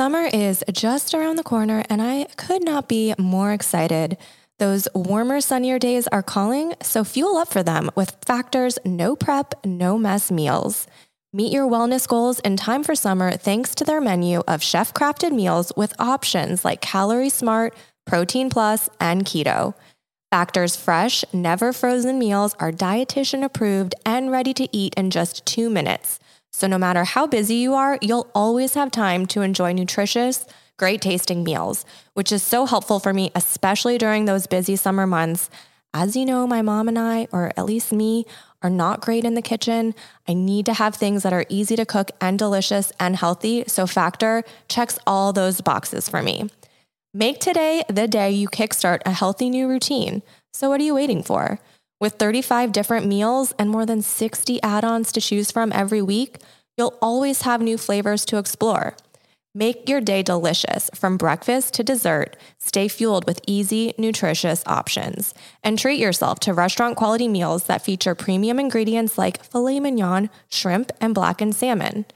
Summer is just around the corner, and I could not be more excited. Those warmer, sunnier days are calling, so fuel up for them with Factor's no prep, no mess meals. Meet your wellness goals in time for summer thanks to their menu of chef crafted meals with options like Calorie Smart, Protein Plus, and Keto. Factor's fresh, never frozen meals are dietitian approved and ready to eat in just two minutes. So, no matter how busy you are, you'll always have time to enjoy nutritious, great tasting meals, which is so helpful for me, especially during those busy summer months. As you know, my mom and I, or at least me, are not great in the kitchen. I need to have things that are easy to cook and delicious and healthy. So, Factor checks all those boxes for me. Make today the day you kickstart a healthy new routine. So, what are you waiting for? With 35 different meals and more than 60 add ons to choose from every week, you'll always have new flavors to explore. Make your day delicious from breakfast to dessert. Stay fueled with easy, nutritious options. And treat yourself to restaurant quality meals that feature premium ingredients like filet mignon, shrimp, and blackened salmon.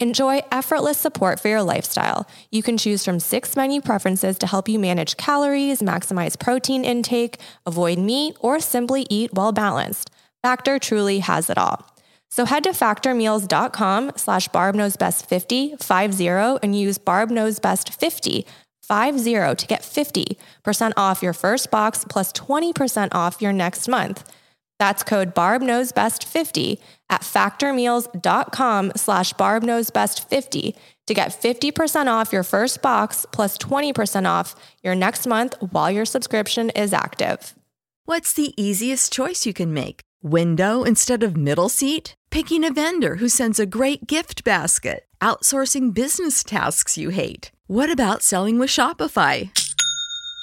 Enjoy effortless support for your lifestyle. You can choose from six menu preferences to help you manage calories, maximize protein intake, avoid meat, or simply eat well balanced. Factor truly has it all. So head to factormeals.com slash barbknowsbest50, 50, and use barbknowsbest50, 50 to get 50% off your first box plus 20% off your next month. That's code barbknowsbest50 at factormeals.com slash barbknowsbest50 to get 50% off your first box plus 20% off your next month while your subscription is active. What's the easiest choice you can make? Window instead of middle seat? Picking a vendor who sends a great gift basket? Outsourcing business tasks you hate? What about selling with Shopify?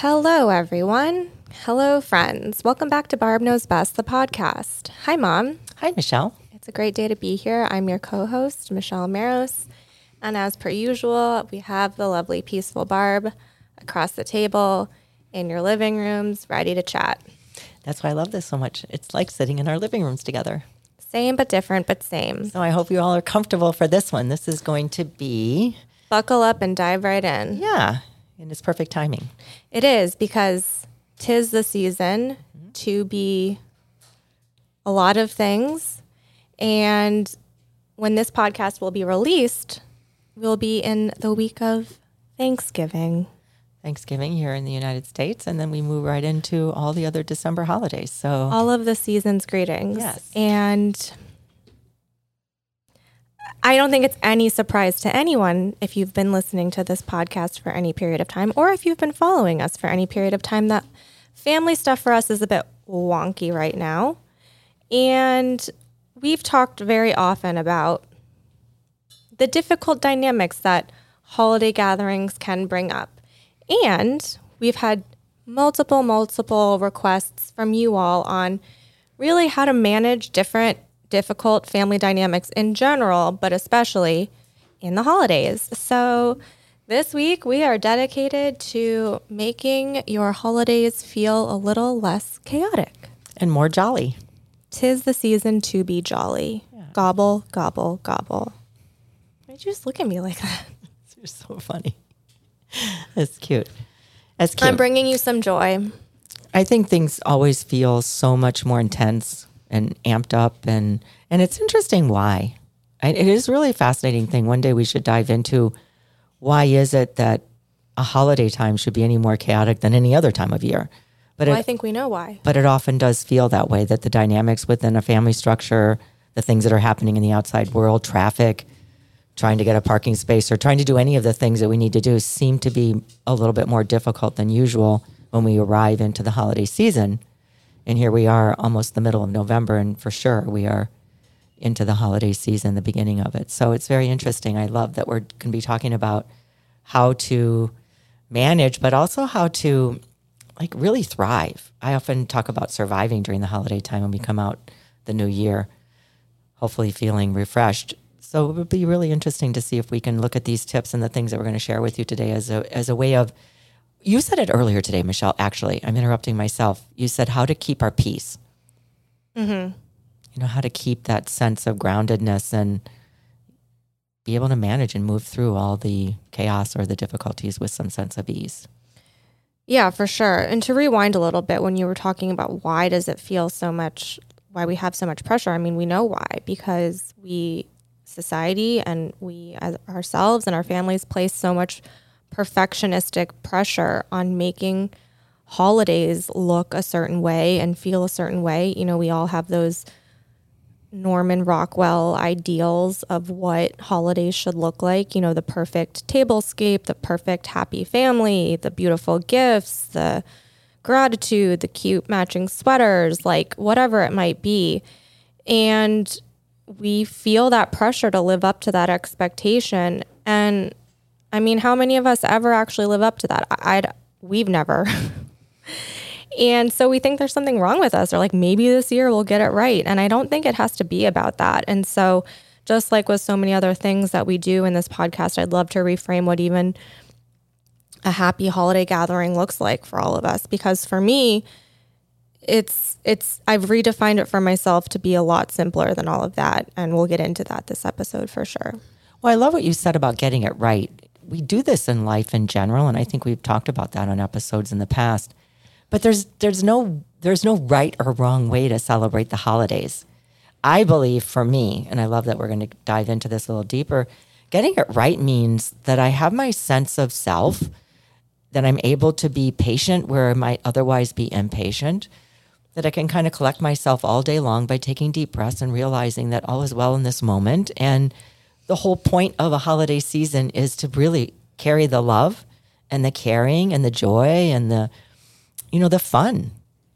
Hello, everyone. Hello, friends. Welcome back to Barb Knows Best, the podcast. Hi, Mom. Hi, Michelle. It's a great day to be here. I'm your co host, Michelle Maros. And as per usual, we have the lovely, peaceful Barb across the table in your living rooms, ready to chat. That's why I love this so much. It's like sitting in our living rooms together. Same but different, but same. So I hope you all are comfortable for this one. This is going to be, Buckle up and dive right in. yeah, and it's perfect timing. It is because tis the season to be a lot of things. And when this podcast will be released, we'll be in the week of Thanksgiving. Thanksgiving here in the United States, and then we move right into all the other December holidays. So All of the season's greetings. Yes. And I don't think it's any surprise to anyone if you've been listening to this podcast for any period of time or if you've been following us for any period of time that family stuff for us is a bit wonky right now. And we've talked very often about the difficult dynamics that holiday gatherings can bring up. And we've had multiple, multiple requests from you all on really how to manage different difficult family dynamics in general, but especially in the holidays. So this week we are dedicated to making your holidays feel a little less chaotic. and more jolly. Tis the season to be jolly. Gobble, gobble, gobble. Why'd you just look at me like that? You're so funny. That's cute. That's cute. I'm bringing you some joy. I think things always feel so much more intense and amped up, and and it's interesting why. I, it is really a fascinating thing. One day we should dive into why is it that a holiday time should be any more chaotic than any other time of year. But well, it, I think we know why. But it often does feel that way that the dynamics within a family structure, the things that are happening in the outside world, traffic, trying to get a parking space, or trying to do any of the things that we need to do seem to be a little bit more difficult than usual when we arrive into the holiday season. And here we are almost the middle of November, and for sure we are into the holiday season, the beginning of it. So it's very interesting. I love that we're going to be talking about how to manage, but also how to like really thrive. I often talk about surviving during the holiday time when we come out the new year, hopefully feeling refreshed. So it would be really interesting to see if we can look at these tips and the things that we're going to share with you today as a as a way of you said it earlier today, Michelle. Actually, I'm interrupting myself. You said how to keep our peace. Mm-hmm. You know how to keep that sense of groundedness and be able to manage and move through all the chaos or the difficulties with some sense of ease. Yeah, for sure. And to rewind a little bit when you were talking about why does it feel so much why we have so much pressure? I mean, we know why because we society and we as ourselves and our families place so much perfectionistic pressure on making holidays look a certain way and feel a certain way. You know, we all have those Norman Rockwell ideals of what holidays should look like. You know, the perfect tablescape, the perfect happy family, the beautiful gifts, the gratitude, the cute matching sweaters, like whatever it might be. And we feel that pressure to live up to that expectation. And I mean, how many of us ever actually live up to that? I'd, we've never. And so we think there's something wrong with us, or like maybe this year we'll get it right. And I don't think it has to be about that. And so, just like with so many other things that we do in this podcast, I'd love to reframe what even a happy holiday gathering looks like for all of us. Because for me, it's it's I've redefined it for myself to be a lot simpler than all of that. And we'll get into that this episode for sure. Well, I love what you said about getting it right. We do this in life in general, and I think we've talked about that on episodes in the past. But there's there's no there's no right or wrong way to celebrate the holidays. I believe for me, and I love that we're going to dive into this a little deeper, getting it right means that I have my sense of self, that I'm able to be patient where I might otherwise be impatient, that I can kind of collect myself all day long by taking deep breaths and realizing that all is well in this moment. And the whole point of a holiday season is to really carry the love and the caring and the joy and the you know, the fun.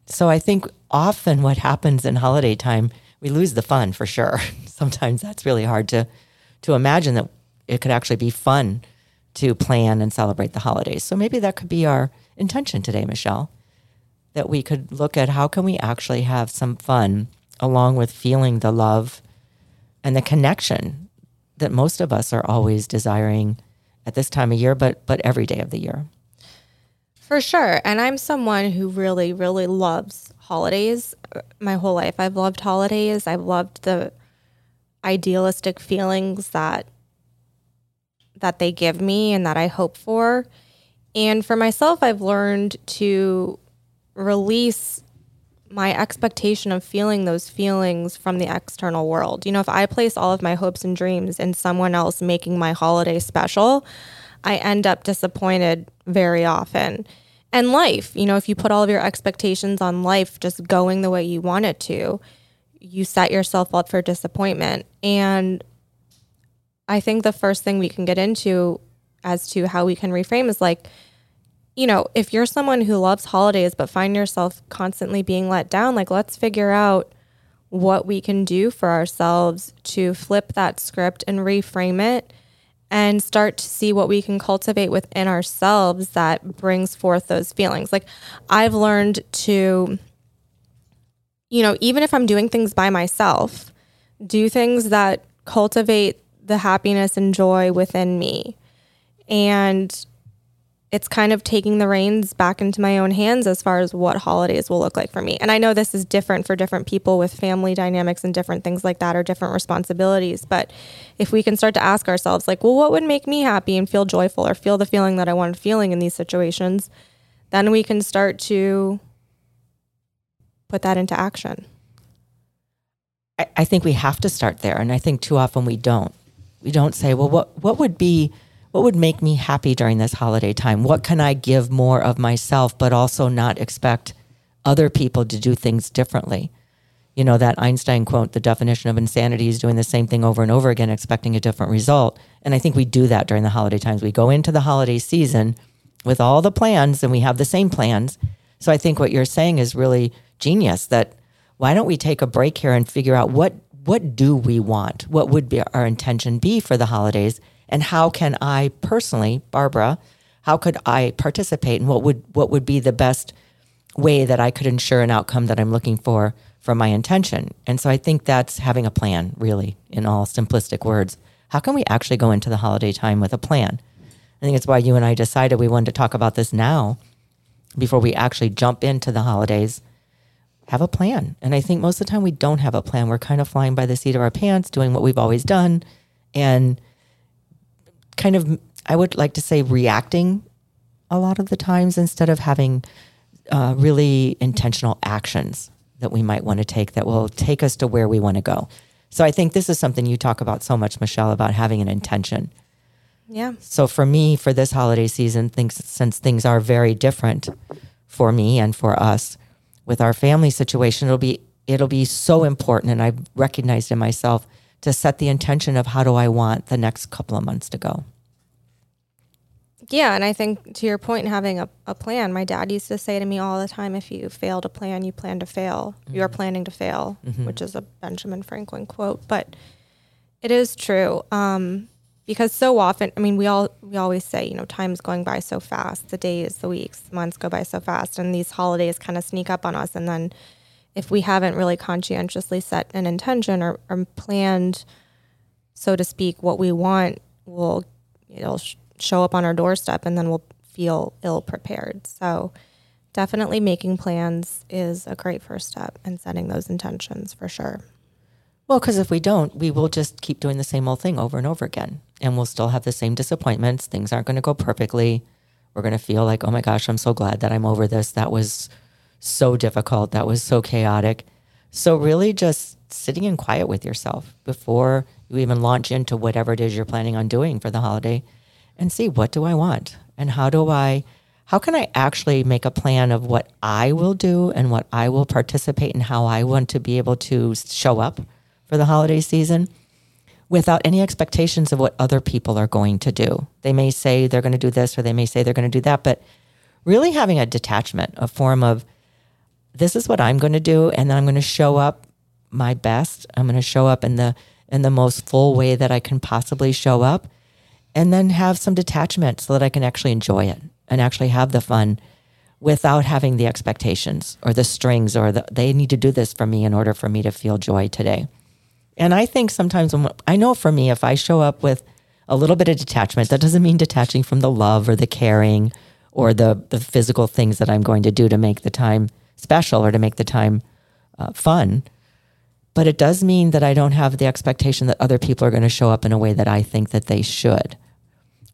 So I think often what happens in holiday time, we lose the fun for sure. Sometimes that's really hard to to imagine that it could actually be fun to plan and celebrate the holidays. So maybe that could be our intention today, Michelle, that we could look at how can we actually have some fun along with feeling the love and the connection that most of us are always desiring at this time of year, but but every day of the year. For sure. And I'm someone who really, really loves holidays my whole life. I've loved holidays. I've loved the idealistic feelings that that they give me and that I hope for. And for myself, I've learned to release my expectation of feeling those feelings from the external world. You know, if I place all of my hopes and dreams in someone else making my holiday special, I end up disappointed very often and life. You know, if you put all of your expectations on life just going the way you want it to, you set yourself up for disappointment. And I think the first thing we can get into as to how we can reframe is like, you know, if you're someone who loves holidays but find yourself constantly being let down, like let's figure out what we can do for ourselves to flip that script and reframe it and start to see what we can cultivate within ourselves that brings forth those feelings. Like I've learned to, you know, even if I'm doing things by myself, do things that cultivate the happiness and joy within me. And it's kind of taking the reins back into my own hands as far as what holidays will look like for me. And I know this is different for different people with family dynamics and different things like that or different responsibilities. But if we can start to ask ourselves, like, well, what would make me happy and feel joyful or feel the feeling that I want feeling in these situations, then we can start to put that into action. I, I think we have to start there. And I think too often we don't. We don't say, well, what, what would be what would make me happy during this holiday time? What can I give more of myself, but also not expect other people to do things differently? You know, that Einstein quote, the definition of insanity is doing the same thing over and over again, expecting a different result. And I think we do that during the holiday times. We go into the holiday season with all the plans and we have the same plans. So I think what you're saying is really genius that why don't we take a break here and figure out what what do we want? What would be our intention be for the holidays? And how can I personally, Barbara, how could I participate and what would what would be the best way that I could ensure an outcome that I'm looking for from my intention? And so I think that's having a plan, really, in all simplistic words. How can we actually go into the holiday time with a plan? I think it's why you and I decided we wanted to talk about this now before we actually jump into the holidays have a plan. And I think most of the time we don't have a plan. We're kind of flying by the seat of our pants, doing what we've always done, and kind of, I would like to say, reacting a lot of the times instead of having uh, really intentional actions that we might want to take that will take us to where we want to go. So I think this is something you talk about so much, Michelle, about having an intention. Yeah. So for me, for this holiday season, things since things are very different for me and for us, with our family situation, it'll be it'll be so important, and I've recognized in myself to set the intention of how do I want the next couple of months to go. Yeah, and I think to your point, having a, a plan. My dad used to say to me all the time, "If you fail to plan, you plan to fail. Mm-hmm. You are mm-hmm. planning to fail," mm-hmm. which is a Benjamin Franklin quote, but it is true. Um, because so often, I mean, we all we always say, you know, time's going by so fast. The days, the weeks, the months go by so fast, and these holidays kind of sneak up on us. And then, if we haven't really conscientiously set an intention or, or planned, so to speak, what we want, will it'll sh- show up on our doorstep, and then we'll feel ill prepared. So, definitely making plans is a great first step, and setting those intentions for sure. Well, because if we don't, we will just keep doing the same old thing over and over again. And we'll still have the same disappointments. Things aren't going to go perfectly. We're going to feel like, oh my gosh, I'm so glad that I'm over this. That was so difficult. That was so chaotic. So, really, just sitting in quiet with yourself before you even launch into whatever it is you're planning on doing for the holiday and see what do I want? And how do I, how can I actually make a plan of what I will do and what I will participate in, how I want to be able to show up for the holiday season without any expectations of what other people are going to do. They may say they're going to do this or they may say they're going to do that, but really having a detachment, a form of this is what I'm going to do and then I'm going to show up my best. I'm going to show up in the in the most full way that I can possibly show up and then have some detachment so that I can actually enjoy it and actually have the fun without having the expectations or the strings or the, they need to do this for me in order for me to feel joy today. And I think sometimes when, I know for me, if I show up with a little bit of detachment, that doesn't mean detaching from the love or the caring or the, the physical things that I'm going to do to make the time special or to make the time uh, fun. But it does mean that I don't have the expectation that other people are going to show up in a way that I think that they should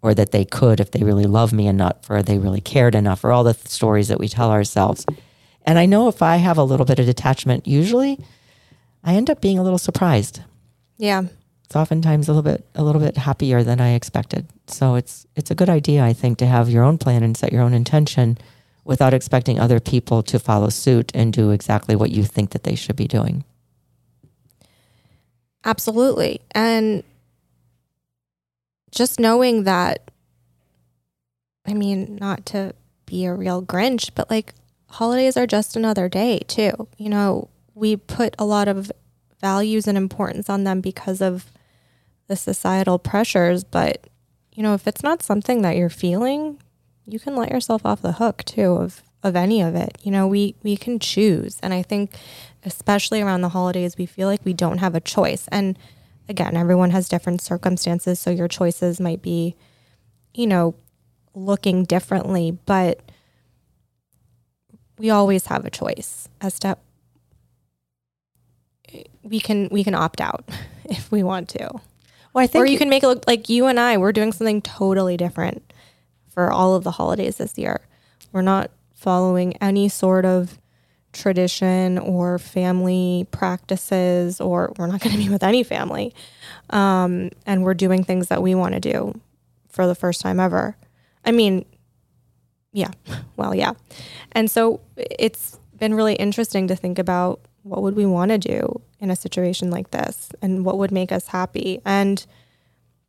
or that they could if they really love me enough or they really cared enough or all the th- stories that we tell ourselves. And I know if I have a little bit of detachment, usually I end up being a little surprised. Yeah. It's oftentimes a little bit a little bit happier than I expected. So it's it's a good idea, I think, to have your own plan and set your own intention without expecting other people to follow suit and do exactly what you think that they should be doing. Absolutely. And just knowing that I mean, not to be a real Grinch, but like holidays are just another day, too. You know, we put a lot of values and importance on them because of the societal pressures. But, you know, if it's not something that you're feeling, you can let yourself off the hook too of, of any of it. You know, we, we can choose. And I think, especially around the holidays, we feel like we don't have a choice. And again, everyone has different circumstances. So your choices might be, you know, looking differently. But we always have a choice as to we can we can opt out if we want to. Well, I think or you, you can make it look like you and I we're doing something totally different for all of the holidays this year. We're not following any sort of tradition or family practices, or we're not going to be with any family. Um, and we're doing things that we want to do for the first time ever. I mean, yeah, well, yeah. And so it's been really interesting to think about what would we want to do in a situation like this and what would make us happy. And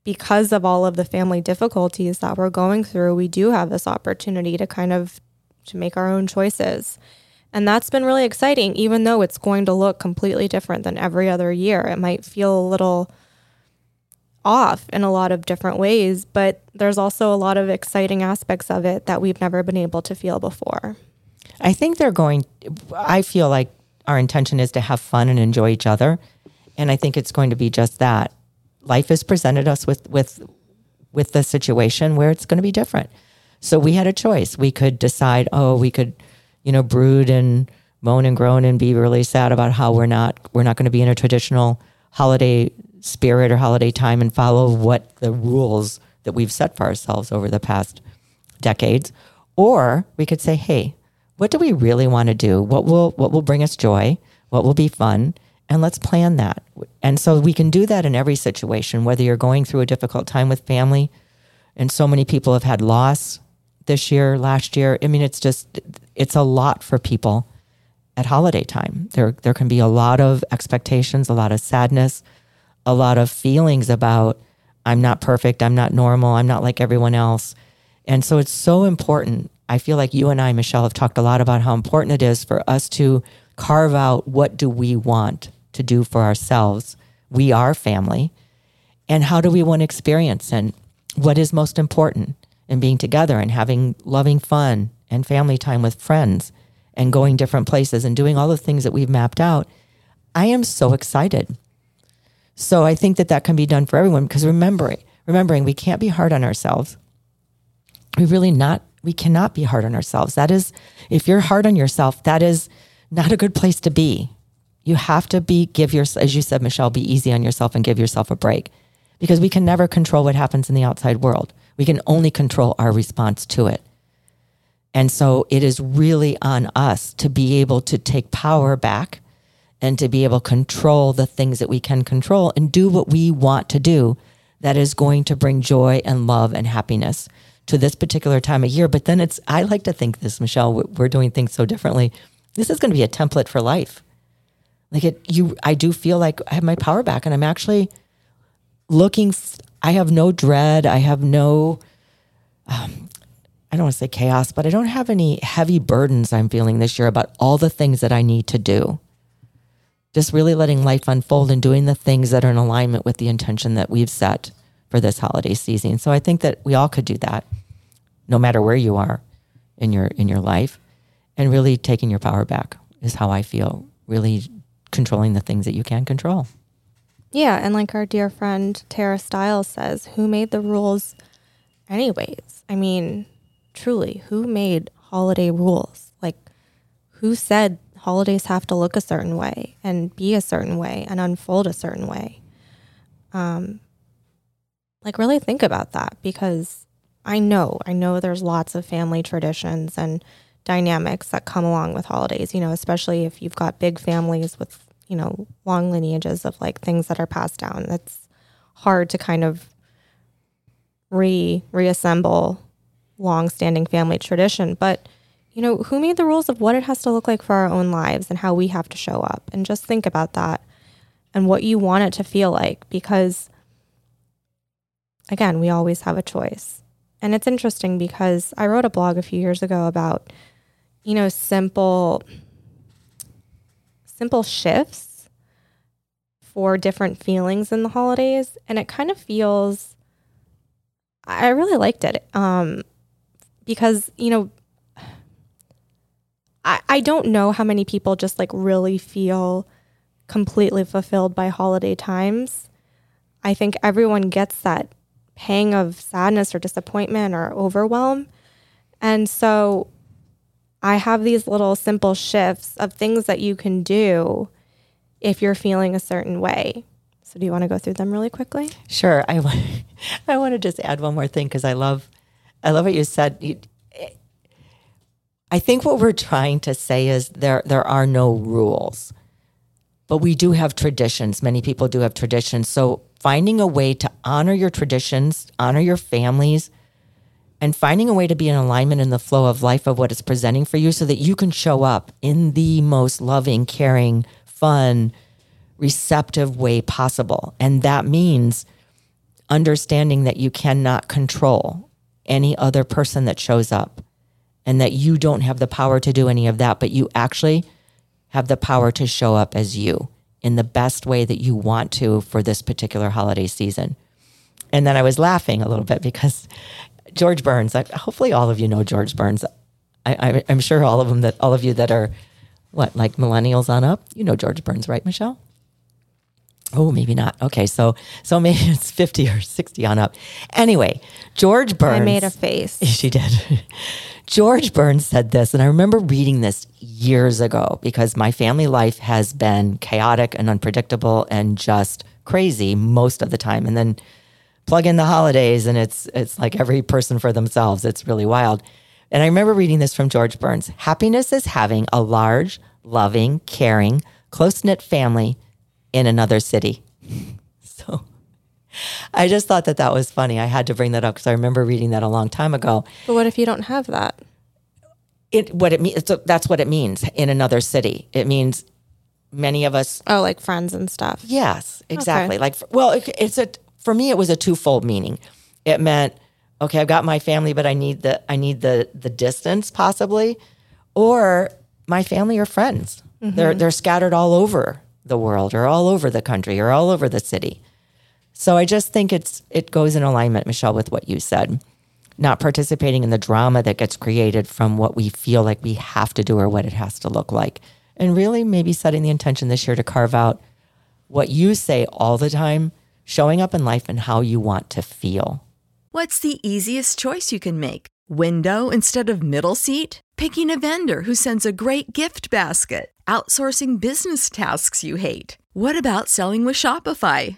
because of all of the family difficulties that we're going through, we do have this opportunity to kind of to make our own choices. And that's been really exciting, even though it's going to look completely different than every other year. It might feel a little off in a lot of different ways, but there's also a lot of exciting aspects of it that we've never been able to feel before. I think they're going, I feel like our intention is to have fun and enjoy each other. And I think it's going to be just that. Life has presented us with, with, with the situation where it's going to be different. So we had a choice. We could decide, oh, we could, you know, brood and moan and groan and be really sad about how we're not we're not going to be in a traditional holiday spirit or holiday time and follow what the rules that we've set for ourselves over the past decades. Or we could say, hey, what do we really want to do? What will what will bring us joy? What will be fun? And let's plan that. And so we can do that in every situation, whether you're going through a difficult time with family, and so many people have had loss this year, last year. I mean, it's just it's a lot for people at holiday time. There there can be a lot of expectations, a lot of sadness, a lot of feelings about I'm not perfect, I'm not normal, I'm not like everyone else. And so it's so important. I feel like you and I, Michelle, have talked a lot about how important it is for us to carve out what do we want to do for ourselves. We are family. And how do we want to experience and what is most important in being together and having loving fun and family time with friends and going different places and doing all the things that we've mapped out. I am so excited so I think that that can be done for everyone because remembering, remembering we can't be hard on ourselves. We really not, we cannot be hard on ourselves. That is, if you're hard on yourself, that is not a good place to be. You have to be, give your, as you said, Michelle, be easy on yourself and give yourself a break because we can never control what happens in the outside world. We can only control our response to it. And so it is really on us to be able to take power back and to be able to control the things that we can control and do what we want to do that is going to bring joy and love and happiness to this particular time of year. But then it's, I like to think this, Michelle, we're doing things so differently. This is going to be a template for life. Like it, you, I do feel like I have my power back and I'm actually looking, I have no dread. I have no, um, I don't want to say chaos, but I don't have any heavy burdens I'm feeling this year about all the things that I need to do just really letting life unfold and doing the things that are in alignment with the intention that we've set for this holiday season. So I think that we all could do that no matter where you are in your in your life and really taking your power back is how I feel, really controlling the things that you can control. Yeah, and like our dear friend Tara Stiles says, who made the rules anyways? I mean, truly, who made holiday rules? Like who said holidays have to look a certain way and be a certain way and unfold a certain way. Um, like really think about that because I know, I know there's lots of family traditions and dynamics that come along with holidays, you know, especially if you've got big families with, you know, long lineages of like things that are passed down. That's hard to kind of re reassemble long standing family tradition. But you know, who made the rules of what it has to look like for our own lives and how we have to show up? And just think about that and what you want it to feel like because, again, we always have a choice. And it's interesting because I wrote a blog a few years ago about, you know, simple, simple shifts for different feelings in the holidays. And it kind of feels, I really liked it. Um, because, you know, I, I don't know how many people just like really feel completely fulfilled by holiday times. I think everyone gets that pang of sadness or disappointment or overwhelm. And so I have these little simple shifts of things that you can do if you're feeling a certain way. So do you want to go through them really quickly? Sure. I want, I want to just add one more thing because I love I love what you said. You, I think what we're trying to say is there there are no rules. But we do have traditions. Many people do have traditions. So finding a way to honor your traditions, honor your families, and finding a way to be in alignment in the flow of life of what it's presenting for you so that you can show up in the most loving, caring, fun, receptive way possible. And that means understanding that you cannot control any other person that shows up and that you don't have the power to do any of that, but you actually have the power to show up as you in the best way that you want to for this particular holiday season. And then I was laughing a little bit because George Burns, I, hopefully all of you know George Burns. I, am sure all of them that all of you that are what like millennials on up, you know George Burns, right, Michelle? Oh, maybe not. Okay, so so maybe it's fifty or sixty on up. Anyway, George Burns. I made a face. She did. George Burns said this, and I remember reading this years ago because my family life has been chaotic and unpredictable and just crazy most of the time. And then plug in the holidays, and it's it's like every person for themselves. It's really wild. And I remember reading this from George Burns. Happiness is having a large, loving, caring, close knit family in another city. so I just thought that that was funny. I had to bring that up because I remember reading that a long time ago. But what if you don't have that? It what it means. That's what it means in another city. It means many of us. Oh, like friends and stuff. Yes, exactly. Okay. Like, well, it, it's a for me. It was a twofold meaning. It meant okay, I've got my family, but I need the I need the the distance possibly, or my family or friends. Mm-hmm. They're they're scattered all over the world or all over the country or all over the city. So I just think it's it goes in alignment, Michelle, with what you said. Not participating in the drama that gets created from what we feel like we have to do or what it has to look like. And really maybe setting the intention this year to carve out what you say all the time, showing up in life and how you want to feel. What's the easiest choice you can make? Window instead of middle seat? Picking a vendor who sends a great gift basket? Outsourcing business tasks you hate? What about selling with Shopify?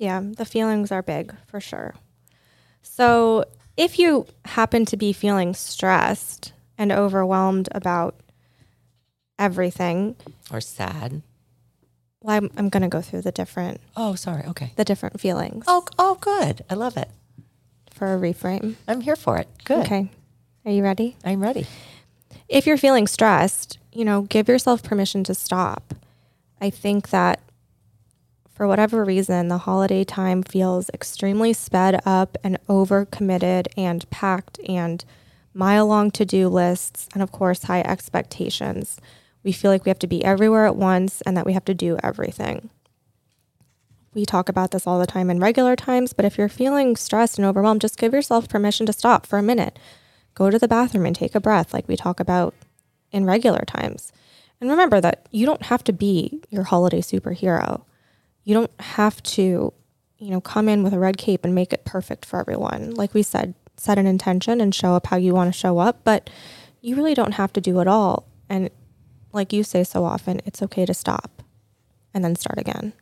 Yeah, the feelings are big for sure. So, if you happen to be feeling stressed and overwhelmed about everything or sad, well, I'm, I'm going to go through the different. Oh, sorry. Okay. The different feelings. Oh, oh, good. I love it. For a reframe. I'm here for it. Good. Okay. Are you ready? I'm ready. If you're feeling stressed, you know, give yourself permission to stop. I think that for whatever reason, the holiday time feels extremely sped up and overcommitted and packed and mile long to do lists, and of course, high expectations. We feel like we have to be everywhere at once and that we have to do everything. We talk about this all the time in regular times, but if you're feeling stressed and overwhelmed, just give yourself permission to stop for a minute. Go to the bathroom and take a breath, like we talk about in regular times. And remember that you don't have to be your holiday superhero. You don't have to, you know, come in with a red cape and make it perfect for everyone. Like we said, set an intention and show up how you want to show up, but you really don't have to do it all. And like you say so often, it's okay to stop and then start again.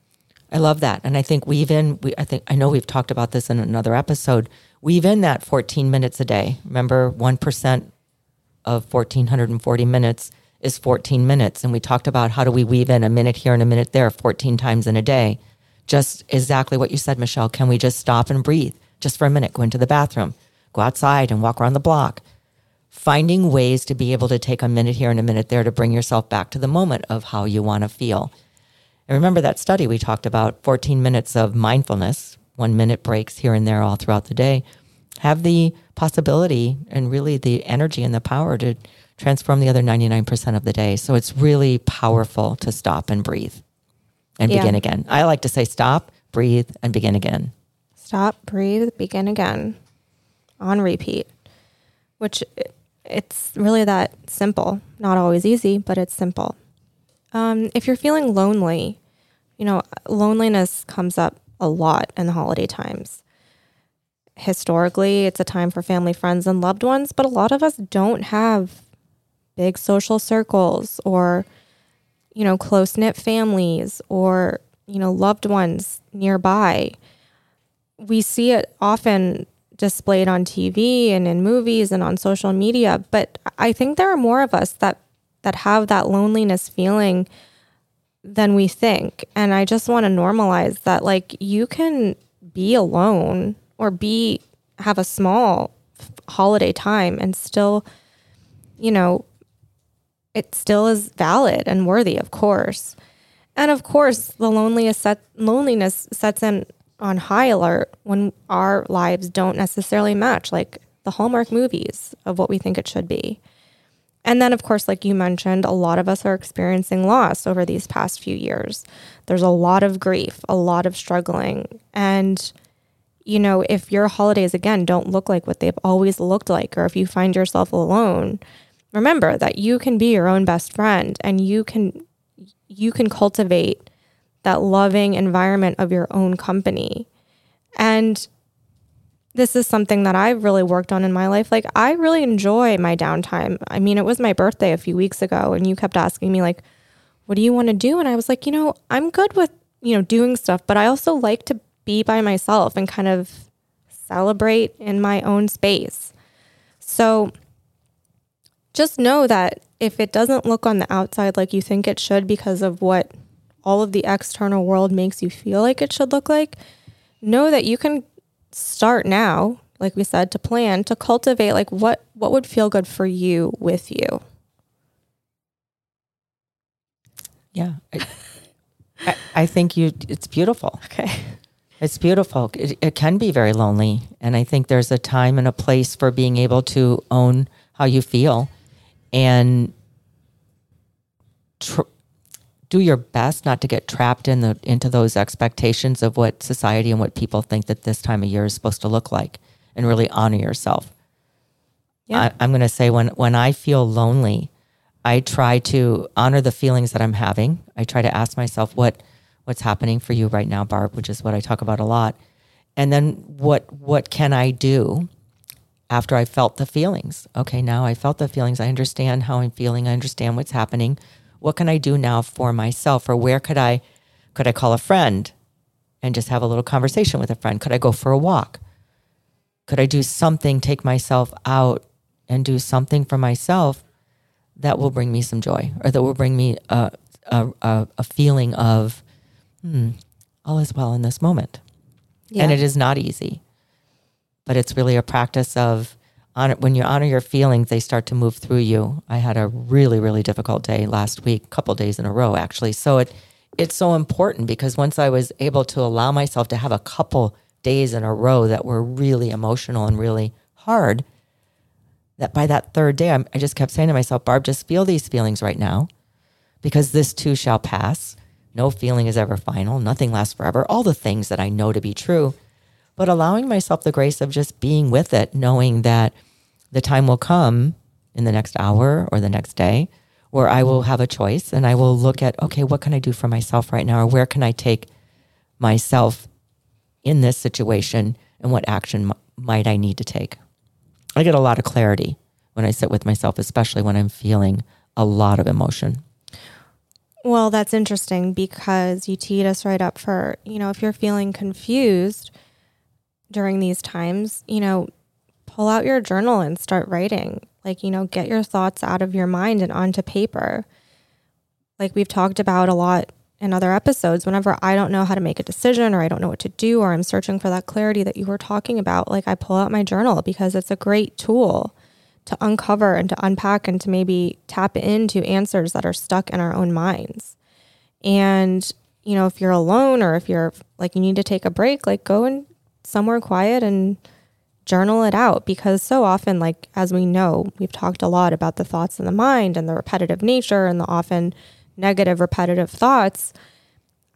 I love that. And I think weave in, we, I think, I know we've talked about this in another episode, weave in that 14 minutes a day. Remember, 1% of 1440 minutes is 14 minutes. And we talked about how do we weave in a minute here and a minute there 14 times in a day. Just exactly what you said, Michelle. Can we just stop and breathe just for a minute? Go into the bathroom, go outside and walk around the block. Finding ways to be able to take a minute here and a minute there to bring yourself back to the moment of how you want to feel. And remember that study we talked about 14 minutes of mindfulness, one minute breaks here and there all throughout the day. Have the possibility and really the energy and the power to transform the other 99% of the day. So it's really powerful to stop and breathe and yeah. begin again. I like to say stop, breathe, and begin again. Stop, breathe, begin again on repeat, which it's really that simple. Not always easy, but it's simple. Um, if you're feeling lonely, you know, loneliness comes up a lot in the holiday times. Historically, it's a time for family, friends, and loved ones, but a lot of us don't have big social circles or, you know, close knit families or, you know, loved ones nearby. We see it often displayed on TV and in movies and on social media, but I think there are more of us that that have that loneliness feeling than we think. And I just want to normalize that like you can be alone or be have a small holiday time and still you know it still is valid and worthy, of course. And of course, the loneliest set, loneliness sets in on high alert when our lives don't necessarily match like the Hallmark movies of what we think it should be. And then, of course, like you mentioned, a lot of us are experiencing loss over these past few years. There's a lot of grief, a lot of struggling. And, you know, if your holidays, again, don't look like what they've always looked like, or if you find yourself alone, remember that you can be your own best friend and you can you can cultivate that loving environment of your own company. And this is something that I've really worked on in my life. Like I really enjoy my downtime. I mean, it was my birthday a few weeks ago and you kept asking me like, "What do you want to do?" And I was like, "You know, I'm good with, you know, doing stuff, but I also like to be by myself and kind of celebrate in my own space." So, just know that if it doesn't look on the outside like you think it should because of what all of the external world makes you feel like it should look like, know that you can start now, like we said, to plan to cultivate like what what would feel good for you with you. Yeah. I, I think you it's beautiful. Okay. It's beautiful. It, it, can be very lonely. And I think there's a time and a place for being able to own how you feel and tr- do your best not to get trapped in the into those expectations of what society and what people think that this time of year is supposed to look like and really honor yourself. Yeah. I, am going to say when when i feel lonely i try to honor the feelings that i'm having. I try to ask myself what what's happening for you right now barb which is what i talk about a lot. And then what what can i do after i felt the feelings okay now i felt the feelings i understand how i'm feeling i understand what's happening what can I do now for myself? Or where could I could I call a friend and just have a little conversation with a friend? Could I go for a walk? Could I do something, take myself out and do something for myself that will bring me some joy or that will bring me a, a, a, a feeling of, hmm, all is well in this moment. Yeah. And it is not easy, but it's really a practice of honor, when you honor your feelings, they start to move through you. I had a really, really difficult day last week, a couple days in a row, actually. So it it's so important because once I was able to allow myself to have a couple days in a row that were really emotional and really hard, that by that third day, I'm, I just kept saying to myself, Barb, just feel these feelings right now because this too shall pass. No feeling is ever final. Nothing lasts forever. All the things that I know to be true, but allowing myself the grace of just being with it, knowing that the time will come in the next hour or the next day where I will have a choice and I will look at, okay, what can I do for myself right now? Or where can I take myself in this situation and what action m- might I need to take? I get a lot of clarity when I sit with myself, especially when I'm feeling a lot of emotion. Well, that's interesting because you teed us right up for, you know, if you're feeling confused during these times, you know, pull out your journal and start writing. Like, you know, get your thoughts out of your mind and onto paper. Like we've talked about a lot in other episodes, whenever I don't know how to make a decision or I don't know what to do or I'm searching for that clarity that you were talking about, like I pull out my journal because it's a great tool to uncover and to unpack and to maybe tap into answers that are stuck in our own minds. And, you know, if you're alone or if you're like you need to take a break, like go and somewhere quiet and journal it out because so often like as we know, we've talked a lot about the thoughts in the mind and the repetitive nature and the often negative repetitive thoughts.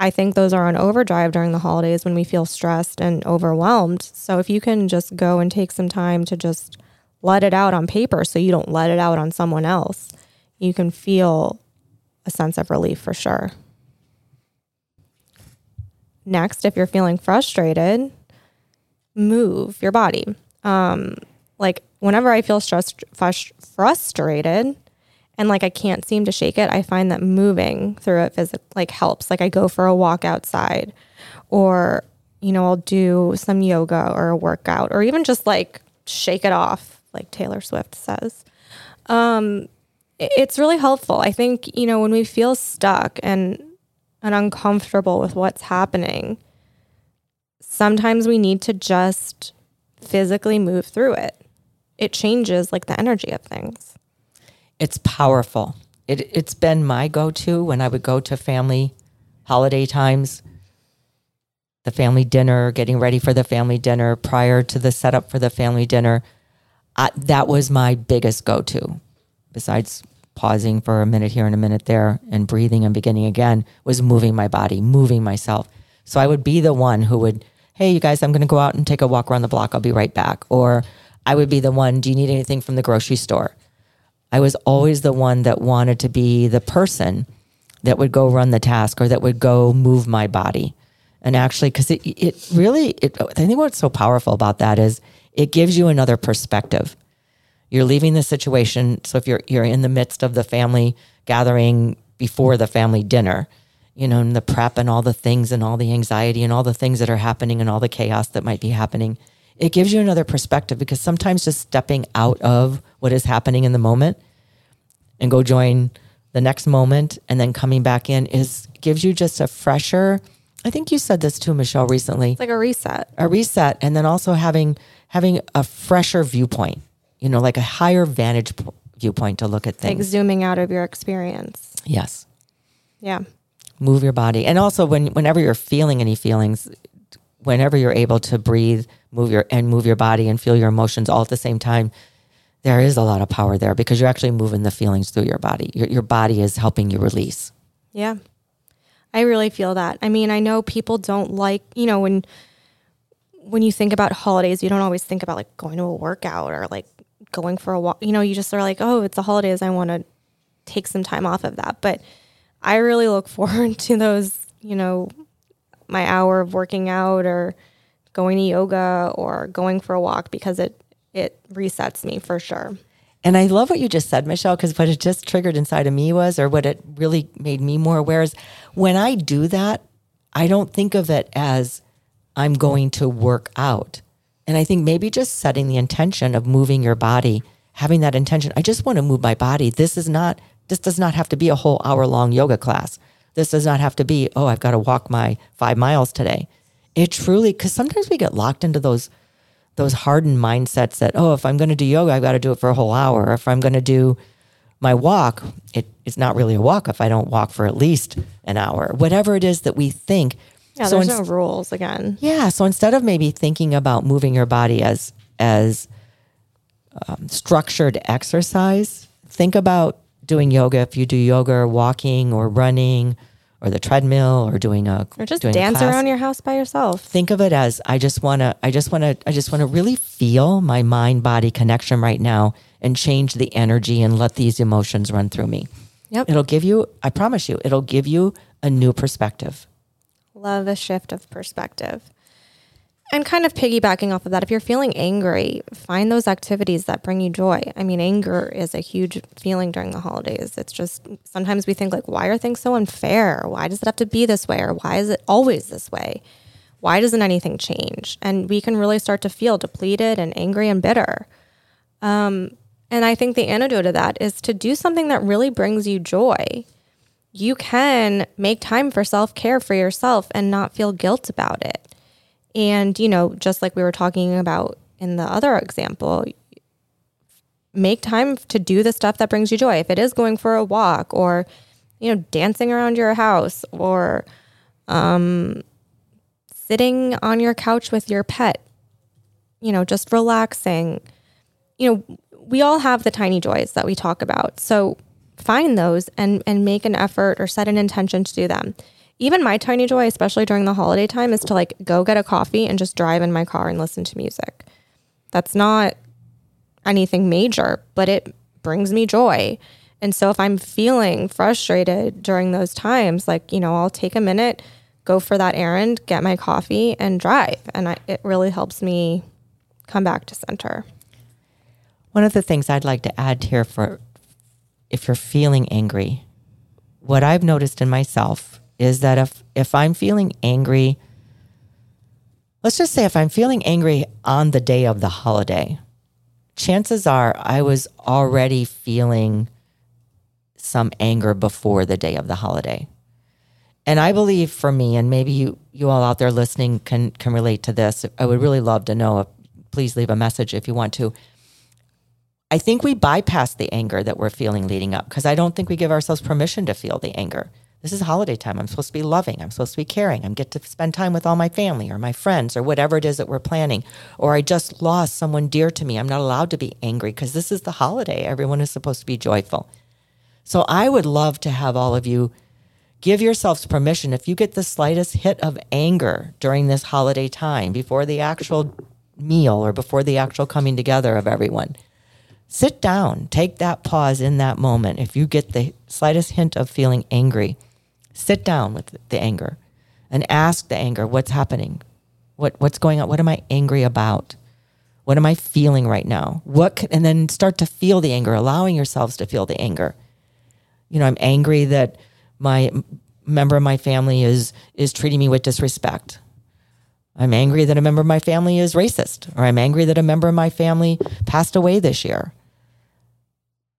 I think those are on overdrive during the holidays when we feel stressed and overwhelmed. So if you can just go and take some time to just let it out on paper so you don't let it out on someone else, you can feel a sense of relief for sure. Next, if you're feeling frustrated, move your body. Um, like whenever I feel stressed, frust- frustrated, and like I can't seem to shake it, I find that moving through it phys- like helps. Like I go for a walk outside, or you know I'll do some yoga or a workout, or even just like shake it off, like Taylor Swift says. Um, it's really helpful. I think you know when we feel stuck and and uncomfortable with what's happening, sometimes we need to just physically move through it. It changes like the energy of things. It's powerful. It, it's been my go to when I would go to family holiday times, the family dinner, getting ready for the family dinner, prior to the setup for the family dinner. I, that was my biggest go to, besides pausing for a minute here and a minute there and breathing and beginning again, was moving my body, moving myself. So I would be the one who would, hey, you guys, I'm going to go out and take a walk around the block. I'll be right back. Or I would be the one, do you need anything from the grocery store? I was always the one that wanted to be the person that would go run the task or that would go move my body. And actually, because it, it really, it, I think what's so powerful about that is it gives you another perspective. You're leaving the situation. So if you're, you're in the midst of the family gathering before the family dinner, you know, and the prep and all the things and all the anxiety and all the things that are happening and all the chaos that might be happening, it gives you another perspective because sometimes just stepping out of what is happening in the moment and go join the next moment and then coming back in is gives you just a fresher I think you said this too Michelle recently It's like a reset. a reset and then also having having a fresher viewpoint you know like a higher vantage p- viewpoint to look at things. Like zooming out of your experience. yes Yeah. Move your body and also when whenever you're feeling any feelings whenever you're able to breathe move your and move your body and feel your emotions all at the same time there is a lot of power there because you're actually moving the feelings through your body your, your body is helping you release Yeah. I really feel that. I mean, I know people don't like, you know, when when you think about holidays, you don't always think about like going to a workout or like going for a walk. You know, you just are like, "Oh, it's the holidays. I want to take some time off of that." But I really look forward to those, you know, my hour of working out or going to yoga or going for a walk because it it resets me for sure. And I love what you just said, Michelle, because what it just triggered inside of me was, or what it really made me more aware is when I do that, I don't think of it as I'm going to work out. And I think maybe just setting the intention of moving your body, having that intention, I just want to move my body. This is not, this does not have to be a whole hour long yoga class. This does not have to be, oh, I've got to walk my five miles today. It truly, because sometimes we get locked into those those hardened mindsets that oh if i'm going to do yoga i've got to do it for a whole hour if i'm going to do my walk it, it's not really a walk if i don't walk for at least an hour whatever it is that we think Yeah, so there's ins- no rules again. yeah so instead of maybe thinking about moving your body as as um, structured exercise think about doing yoga if you do yoga or walking or running or the treadmill or doing a Or just dance class around your house by yourself. think of it as I just want to I just want to I just want to really feel my mind body connection right now and change the energy and let these emotions run through me. Yep. It'll give you, I promise you, it'll give you a new perspective. Love a shift of perspective. And kind of piggybacking off of that, if you're feeling angry, find those activities that bring you joy. I mean, anger is a huge feeling during the holidays. It's just sometimes we think like, why are things so unfair? Why does it have to be this way? Or why is it always this way? Why doesn't anything change? And we can really start to feel depleted and angry and bitter. Um, and I think the antidote to that is to do something that really brings you joy. You can make time for self care for yourself and not feel guilt about it. And, you know, just like we were talking about in the other example, make time to do the stuff that brings you joy. If it is going for a walk or, you know, dancing around your house or um, sitting on your couch with your pet, you know, just relaxing. You know, we all have the tiny joys that we talk about. So find those and and make an effort or set an intention to do them even my tiny joy, especially during the holiday time, is to like go get a coffee and just drive in my car and listen to music. That's not anything major, but it brings me joy. And so if I'm feeling frustrated during those times, like, you know, I'll take a minute, go for that errand, get my coffee, and drive. And I, it really helps me come back to center. One of the things I'd like to add here for if you're feeling angry, what I've noticed in myself is that if if I'm feeling angry, let's just say if I'm feeling angry on the day of the holiday, chances are I was already feeling some anger before the day of the holiday. And I believe for me, and maybe you you all out there listening can can relate to this. I would really love to know. Please leave a message if you want to. I think we bypass the anger that we're feeling leading up because I don't think we give ourselves permission to feel the anger this is holiday time. I'm supposed to be loving. I'm supposed to be caring. I'm get to spend time with all my family or my friends or whatever it is that we're planning. Or I just lost someone dear to me. I'm not allowed to be angry because this is the holiday. Everyone is supposed to be joyful. So I would love to have all of you give yourselves permission if you get the slightest hit of anger during this holiday time before the actual meal or before the actual coming together of everyone. Sit down, take that pause in that moment. If you get the slightest hint of feeling angry, Sit down with the anger and ask the anger, what's happening? What, what's going on? What am I angry about? What am I feeling right now? What can, and then start to feel the anger, allowing yourselves to feel the anger. You know, I'm angry that my member of my family is is treating me with disrespect. I'm angry that a member of my family is racist, or I'm angry that a member of my family passed away this year.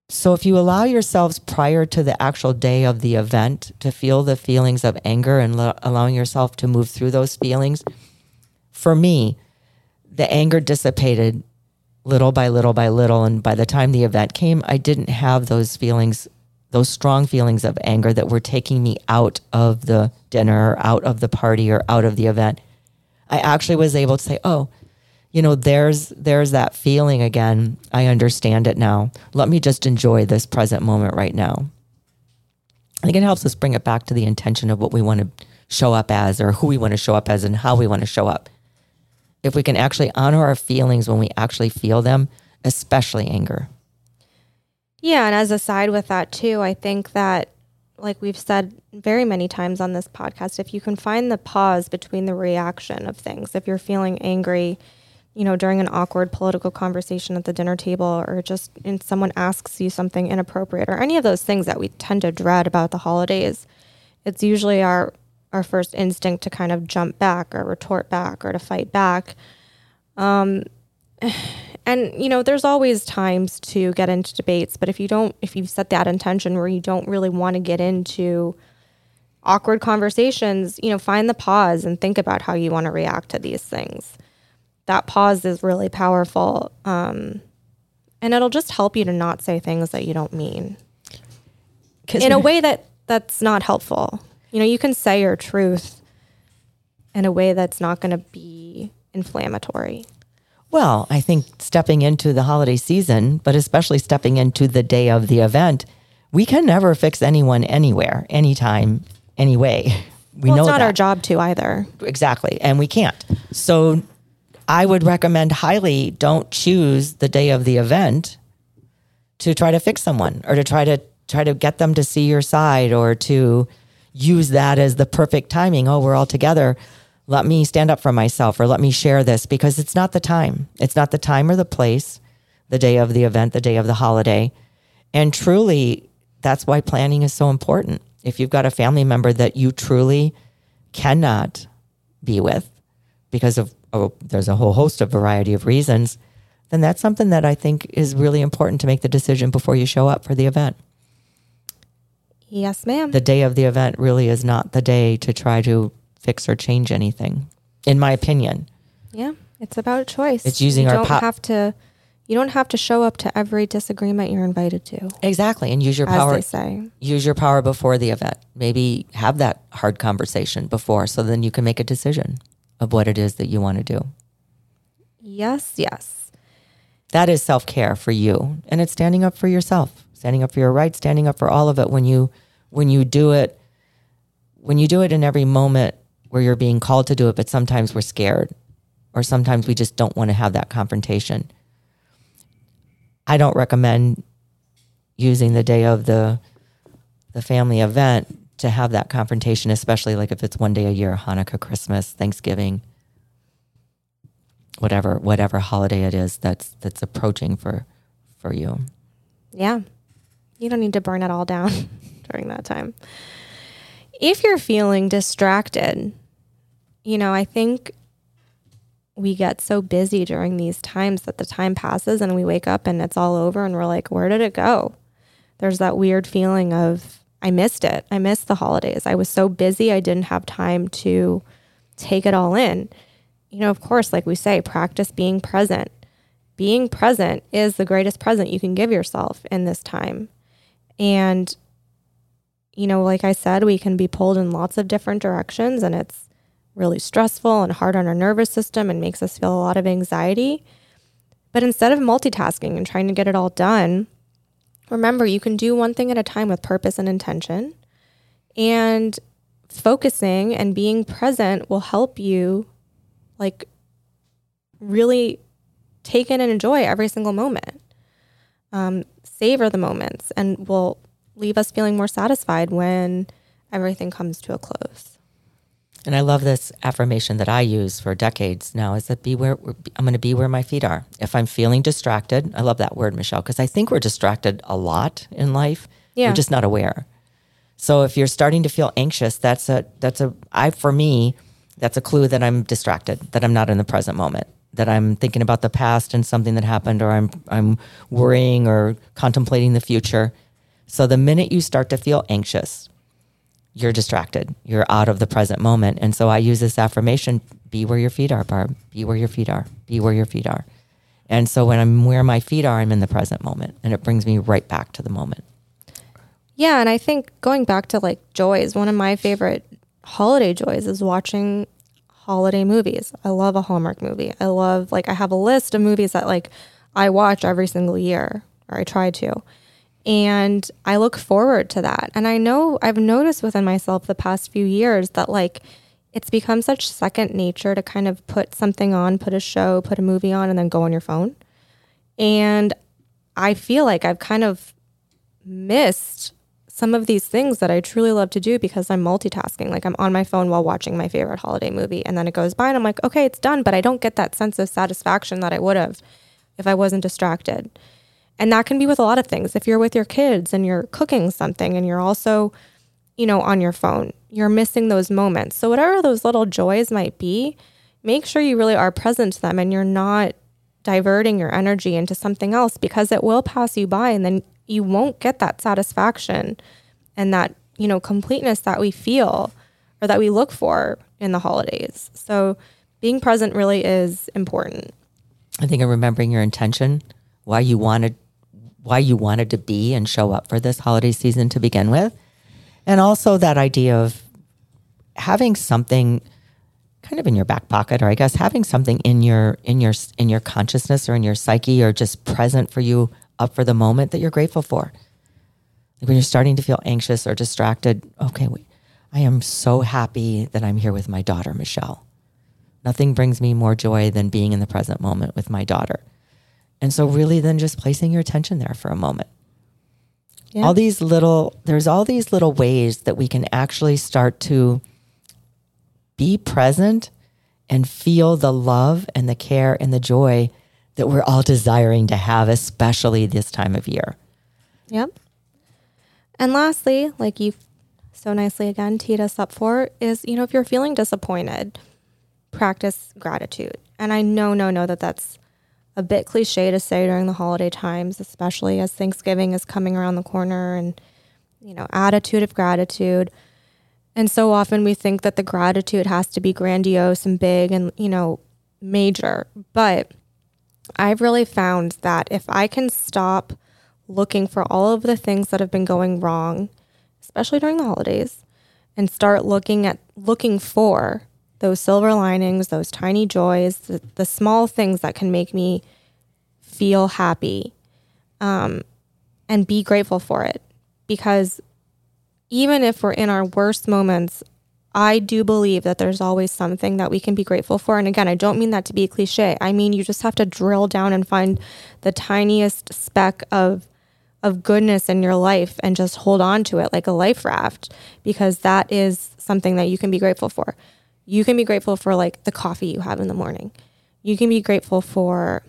So, if you allow yourselves prior to the actual day of the event to feel the feelings of anger and lo- allowing yourself to move through those feelings, for me, the anger dissipated little by little by little. And by the time the event came, I didn't have those feelings, those strong feelings of anger that were taking me out of the dinner or out of the party or out of the event. I actually was able to say, oh, you know there's there's that feeling again. I understand it now. Let me just enjoy this present moment right now. I think it helps us bring it back to the intention of what we want to show up as or who we want to show up as and how we want to show up. If we can actually honor our feelings when we actually feel them especially anger. Yeah and as a side with that too i think that like we've said very many times on this podcast if you can find the pause between the reaction of things if you're feeling angry you know, during an awkward political conversation at the dinner table, or just and someone asks you something inappropriate, or any of those things that we tend to dread about the holidays, it's usually our our first instinct to kind of jump back or retort back or to fight back. Um, and you know, there's always times to get into debates, but if you don't, if you've set that intention where you don't really want to get into awkward conversations, you know, find the pause and think about how you want to react to these things that pause is really powerful. Um, and it'll just help you to not say things that you don't mean in a way that that's not helpful. You know, you can say your truth in a way that's not going to be inflammatory. Well, I think stepping into the holiday season, but especially stepping into the day of the event, we can never fix anyone anywhere, anytime, anyway. We well, know it's not that. our job to either. Exactly, and we can't. So I would recommend highly don't choose the day of the event to try to fix someone or to try to try to get them to see your side or to use that as the perfect timing. Oh, we're all together. Let me stand up for myself or let me share this because it's not the time. It's not the time or the place, the day of the event, the day of the holiday. And truly, that's why planning is so important. If you've got a family member that you truly cannot be with because of oh, there's a whole host of variety of reasons, then that's something that I think is really important to make the decision before you show up for the event. Yes, ma'am. The day of the event really is not the day to try to fix or change anything, in my opinion. yeah, it's about choice. It's using you our don't have to. You don't have to show up to every disagreement you're invited to, Exactly, and use your as power. they say. Use your power before the event. Maybe have that hard conversation before, so then you can make a decision of what it is that you want to do. Yes, yes. that is self care for you, and it's standing up for yourself, standing up for your rights, standing up for all of it. When you when you do it, when you do it in every moment where you're being called to do it, but sometimes we're scared, or sometimes we just don't want to have that confrontation. I don't recommend using the day of the the family event to have that confrontation, especially like if it's one day a year, Hanukkah, Christmas, Thanksgiving whatever whatever holiday it is that's that's approaching for for you. Yeah. You don't need to burn it all down during that time. If you're feeling distracted, you know, I think we get so busy during these times that the time passes and we wake up and it's all over and we're like, where did it go? There's that weird feeling of, I missed it. I missed the holidays. I was so busy, I didn't have time to take it all in. You know, of course, like we say, practice being present being present is the greatest present you can give yourself in this time. And, you know, like I said, we can be pulled in lots of different directions and it's really stressful and hard on our nervous system and makes us feel a lot of anxiety. But instead of multitasking and trying to get it all done, remember you can do one thing at a time with purpose and intention. And focusing and being present will help you like really take in and enjoy every single moment. Um, savor the moments and will leave us feeling more satisfied when everything comes to a close. And I love this affirmation that I use for decades now is that be where I'm going to be where my feet are. If I'm feeling distracted, I love that word, Michelle, because I think we're distracted a lot in life. Yeah. We're just not aware. So if you're starting to feel anxious, that's a that's a I for me, that's a clue that I'm distracted, that I'm not in the present moment, that I'm thinking about the past and something that happened or I'm I'm worrying or contemplating the future. So the minute you start to feel anxious, you're distracted. You're out of the present moment. And so I use this affirmation be where your feet are, Barb. Be where your feet are. Be where your feet are. And so when I'm where my feet are, I'm in the present moment. And it brings me right back to the moment. Yeah, and I think going back to like joys, one of my favorite holiday joys is watching holiday movies. I love a Hallmark movie. I love like I have a list of movies that like I watch every single year or I try to. And I look forward to that. And I know I've noticed within myself the past few years that like it's become such second nature to kind of put something on, put a show, put a movie on and then go on your phone. And I feel like I've kind of missed some of these things that I truly love to do because I'm multitasking. Like I'm on my phone while watching my favorite holiday movie and then it goes by and I'm like, okay, it's done, but I don't get that sense of satisfaction that I would have if I wasn't distracted. And that can be with a lot of things. If you're with your kids and you're cooking something and you're also, you know, on your phone, you're missing those moments. So whatever those little joys might be, make sure you really are present to them and you're not diverting your energy into something else because it will pass you by and then you won't get that satisfaction and that, you know, completeness that we feel or that we look for in the holidays. So being present really is important. I think of remembering your intention, why you wanted why you wanted to be and show up for this holiday season to begin with. And also that idea of having something kind of in your back pocket or I guess having something in your in your in your consciousness or in your psyche or just present for you up for the moment that you're grateful for. Like when you're starting to feel anxious or distracted, okay, wait, I am so happy that I'm here with my daughter Michelle. Nothing brings me more joy than being in the present moment with my daughter. And so, really, then just placing your attention there for a moment. Yeah. All these little, there's all these little ways that we can actually start to be present and feel the love and the care and the joy that we're all desiring to have, especially this time of year. Yep. And lastly, like you so nicely again teed us up for, is you know, if you're feeling disappointed, practice gratitude. And I know, no, know that that's a bit cliche to say during the holiday times, especially as Thanksgiving is coming around the corner and, you know, attitude of gratitude. And so often we think that the gratitude has to be grandiose and big and, you know, major. But I've really found that if I can stop looking for all of the things that have been going wrong, especially during the holidays, and start looking at looking for those silver linings, those tiny joys, the, the small things that can make me feel happy, um, and be grateful for it. Because even if we're in our worst moments, I do believe that there's always something that we can be grateful for. And again, I don't mean that to be a cliche. I mean, you just have to drill down and find the tiniest speck of of goodness in your life and just hold on to it like a life raft because that is something that you can be grateful for. You can be grateful for like the coffee you have in the morning. You can be grateful for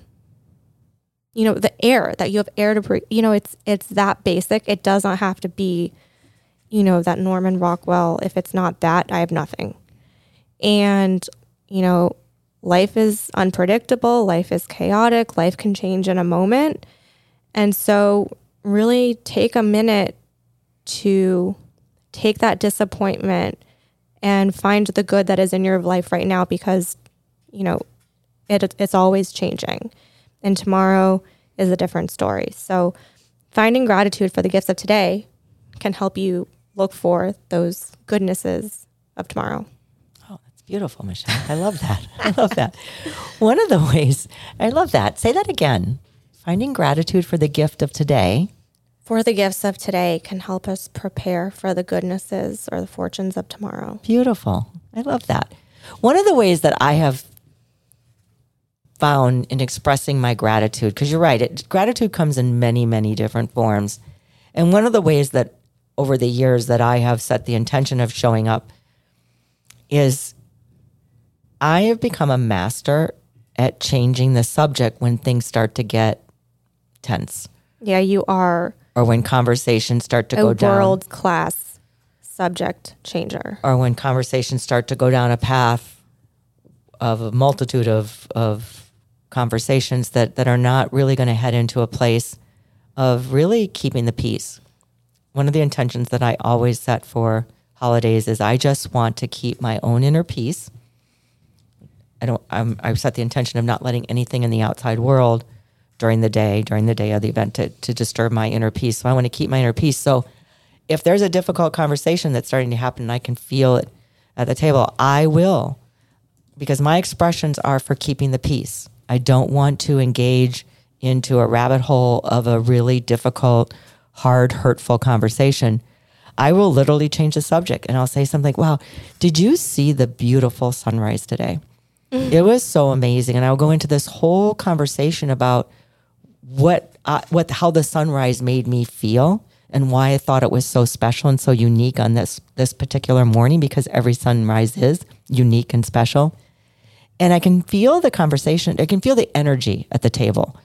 you know the air that you have air to breathe. You know it's it's that basic. It does not have to be you know that Norman Rockwell if it's not that I have nothing. And you know life is unpredictable, life is chaotic, life can change in a moment. And so really take a minute to take that disappointment and find the good that is in your life right now because you know it, it's always changing and tomorrow is a different story so finding gratitude for the gifts of today can help you look for those goodnesses of tomorrow Oh, that's beautiful, Michelle. I love that. I love that. One of the ways, I love that. Say that again. Finding gratitude for the gift of today. For the gifts of today can help us prepare for the goodnesses or the fortunes of tomorrow Beautiful. I love that. One of the ways that I have found in expressing my gratitude, because you're right, it, gratitude comes in many, many different forms. And one of the ways that over the years that I have set the intention of showing up is I have become a master at changing the subject when things start to get tense yeah you are or when conversations start to a go down. world class subject changer or when conversations start to go down a path of a multitude of, of conversations that, that are not really going to head into a place of really keeping the peace. One of the intentions that I always set for holidays is I just want to keep my own inner peace. I don't. I'm, I've set the intention of not letting anything in the outside world during the day, during the day of the event, to, to disturb my inner peace. So I want to keep my inner peace. So if there's a difficult conversation that's starting to happen and I can feel it at the table, I will, because my expressions are for keeping the peace. I don't want to engage into a rabbit hole of a really difficult, hard, hurtful conversation. I will literally change the subject and I'll say something, wow, did you see the beautiful sunrise today? Mm-hmm. It was so amazing. And I'll go into this whole conversation about what uh, what how the sunrise made me feel and why I thought it was so special and so unique on this this particular morning because every sunrise is unique and special. And I can feel the conversation, I can feel the energy at the table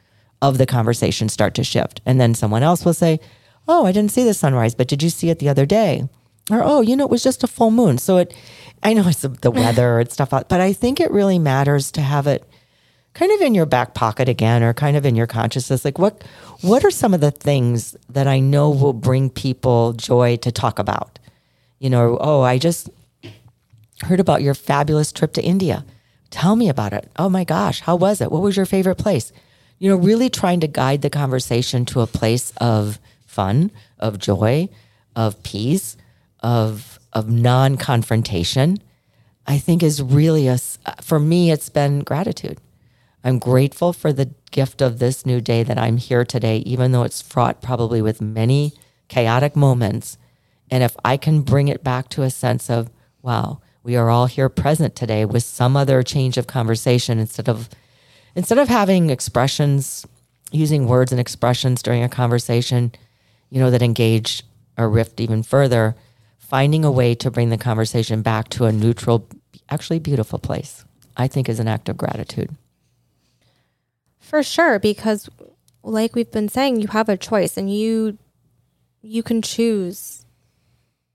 of the conversation start to shift. And then someone else will say, "Oh, I didn't see the sunrise, but did you see it the other day?" Or, "Oh, you know, it was just a full moon." So it I know it's the- the weather and stuff, but I think it really matters to have it kind of in your back pocket again or kind of in your consciousness? Like what what are some of the things that i know will bring people joy to talk about? You know oh i just heard about your fabulous trip to india. Tell me about it. Oh my gosh how was it? What was your favorite place? You know really trying to guide the conversation to a place of fun of joy of peace of of non-confrontation i think is really a for me it's been gratitude I'm grateful for the gift of this new day that I'm here today, even though it's fraught probably with many chaotic moments. And if I can bring it back to a sense of, wow, we are all here present today with some other change of conversation instead of instead of having expressions, using words and expressions during a conversation, you know, that engage or rift even further, finding a way to bring the conversation back to a neutral, actually beautiful place, I think is an act of gratitude. For sure, because like we've been saying, you have a choice and you you can choose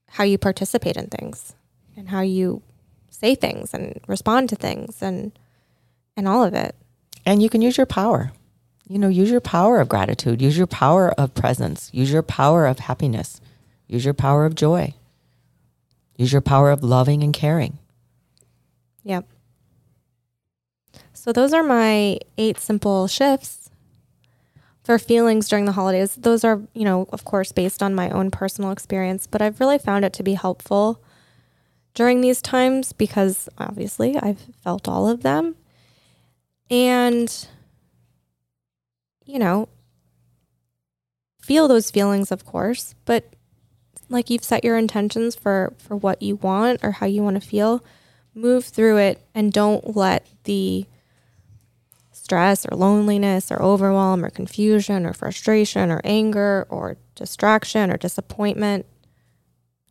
how you participate in things and how you say things and respond to things and and all of it. And you can use your power. You know, use your power of gratitude, use your power of presence, use your power of happiness, use your power of joy, use your power of loving and caring. Yep. So those are my eight simple shifts for feelings during the holidays. Those are, you know, of course, based on my own personal experience, but I've really found it to be helpful during these times because obviously I've felt all of them. And, you know, feel those feelings, of course, but like you've set your intentions for for what you want or how you want to feel, move through it and don't let the stress or loneliness or overwhelm or confusion or frustration or anger or distraction or disappointment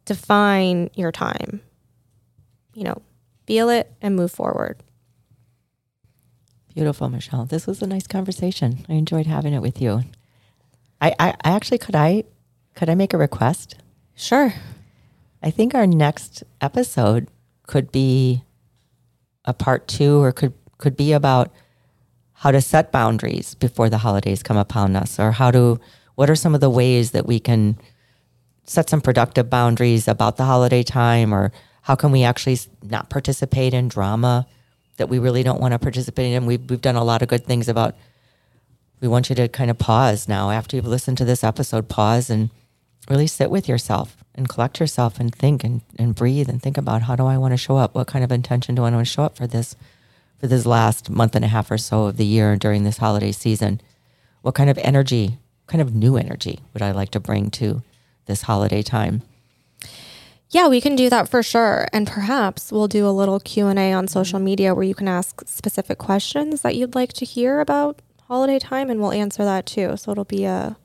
define your time. You know, feel it and move forward. Beautiful, Michelle. This was a nice conversation. I enjoyed having it with you. I, I, I actually could I could I make a request? Sure. I think our next episode could be a part two or could could be about how to set boundaries before the holidays come upon us or how to what are some of the ways that we can set some productive boundaries about the holiday time or how can we actually not participate in drama that we really don't want to participate in? We've, we've done a lot of good things about we want you to kind of pause now after you've listened to this episode pause and really sit with yourself and collect yourself and think and, and breathe and think about how do i want to show up? What kind of intention do i want to show up for this for this last month and a half or so of the year during this holiday season what kind of energy kind of new energy would i like to bring to this holiday time Yeah, we can do that for sure. And perhaps we'll do a little Q&A on social media where you can ask specific questions that you'd like to hear about holiday time and we'll answer that too. So it'll be a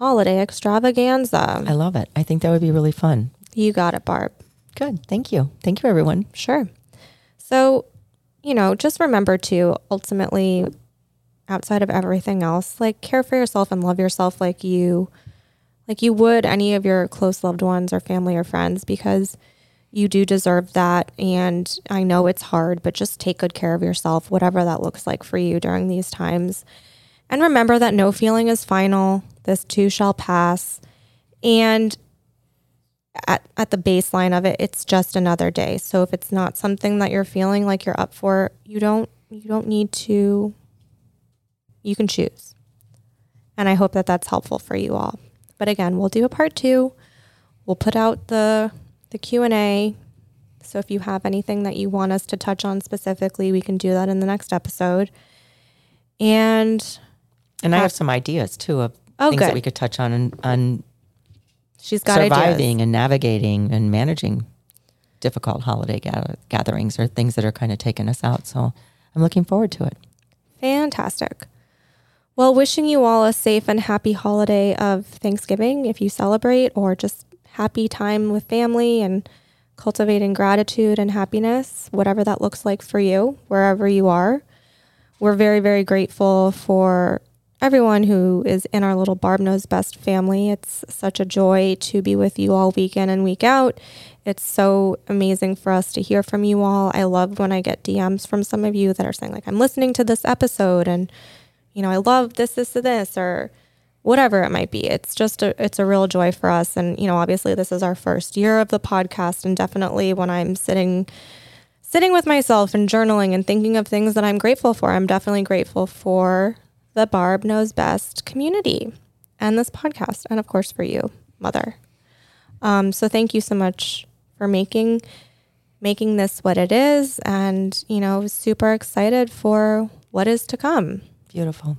holiday extravaganza. i love it i think that would be really fun You got it, Barb. good thank you thank you everyone Sure. So, you know, just remember to ultimately, outside of everything else, like care for yourself and love yourself like you, like you would any of your close loved ones or family or friends, because you do deserve that. And I know it's hard, but just take good care of yourself, whatever that looks like for you during these times. And remember that no feeling is final. This too shall pass. And at, at the baseline of it, it's just another day. So if it's not something that you're feeling like you're up for, you don't you don't need to you can choose. And I hope that that's helpful for you all. But again, we'll do a part 2. We'll put out the the Q&A. So if you have anything that you want us to touch on specifically, we can do that in the next episode. And and i have some ideas too of Oh, things that we could touch on and on she's got surviving ideas. and navigating and managing difficult holiday gather- gatherings or things that are kind of taking us out. So I'm looking forward to it. Fantastic. Well, wishing you all a safe and happy holiday of Thanksgiving if you celebrate, or just happy time with family and cultivating gratitude and happiness, whatever that looks like for you, wherever you are. We're very, very grateful for everyone who is in our little Barb Knows Best family. It's such a joy to be with you all week in and week out. It's so amazing for us to hear from you all. I love when I get DMs from some of you that are saying, like, I'm listening to this episode and, you know, I love this, this, and this, or whatever it might be. It's just a, it's a real joy for us. And, you know, obviously this is our first year of the podcast. And definitely when I'm sitting, sitting with myself and journaling and thinking of things that I'm grateful for, I'm definitely grateful for the Barb Knows Best community and this podcast. And of course for you, mother. Um, so thank you so much for making making this what it is and you know super excited for what is to come Beautiful.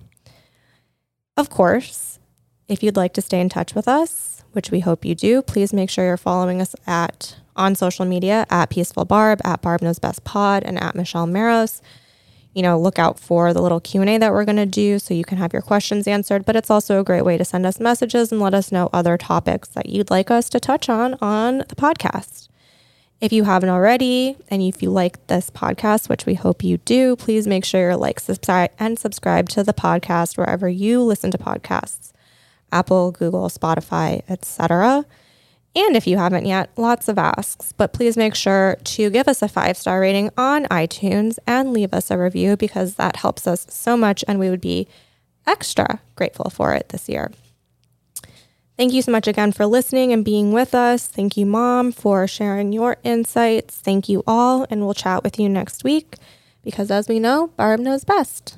of course if you'd like to stay in touch with us which we hope you do please make sure you're following us at on social media at peaceful barb at barb knows best pod and at michelle maros you know, look out for the little Q&A that we're going to do so you can have your questions answered, but it's also a great way to send us messages and let us know other topics that you'd like us to touch on on the podcast. If you haven't already and if you like this podcast, which we hope you do, please make sure you like, subscribe, and subscribe to the podcast wherever you listen to podcasts. Apple, Google, Spotify, etc. And if you haven't yet, lots of asks, but please make sure to give us a five star rating on iTunes and leave us a review because that helps us so much and we would be extra grateful for it this year. Thank you so much again for listening and being with us. Thank you, Mom, for sharing your insights. Thank you all, and we'll chat with you next week because, as we know, Barb knows best.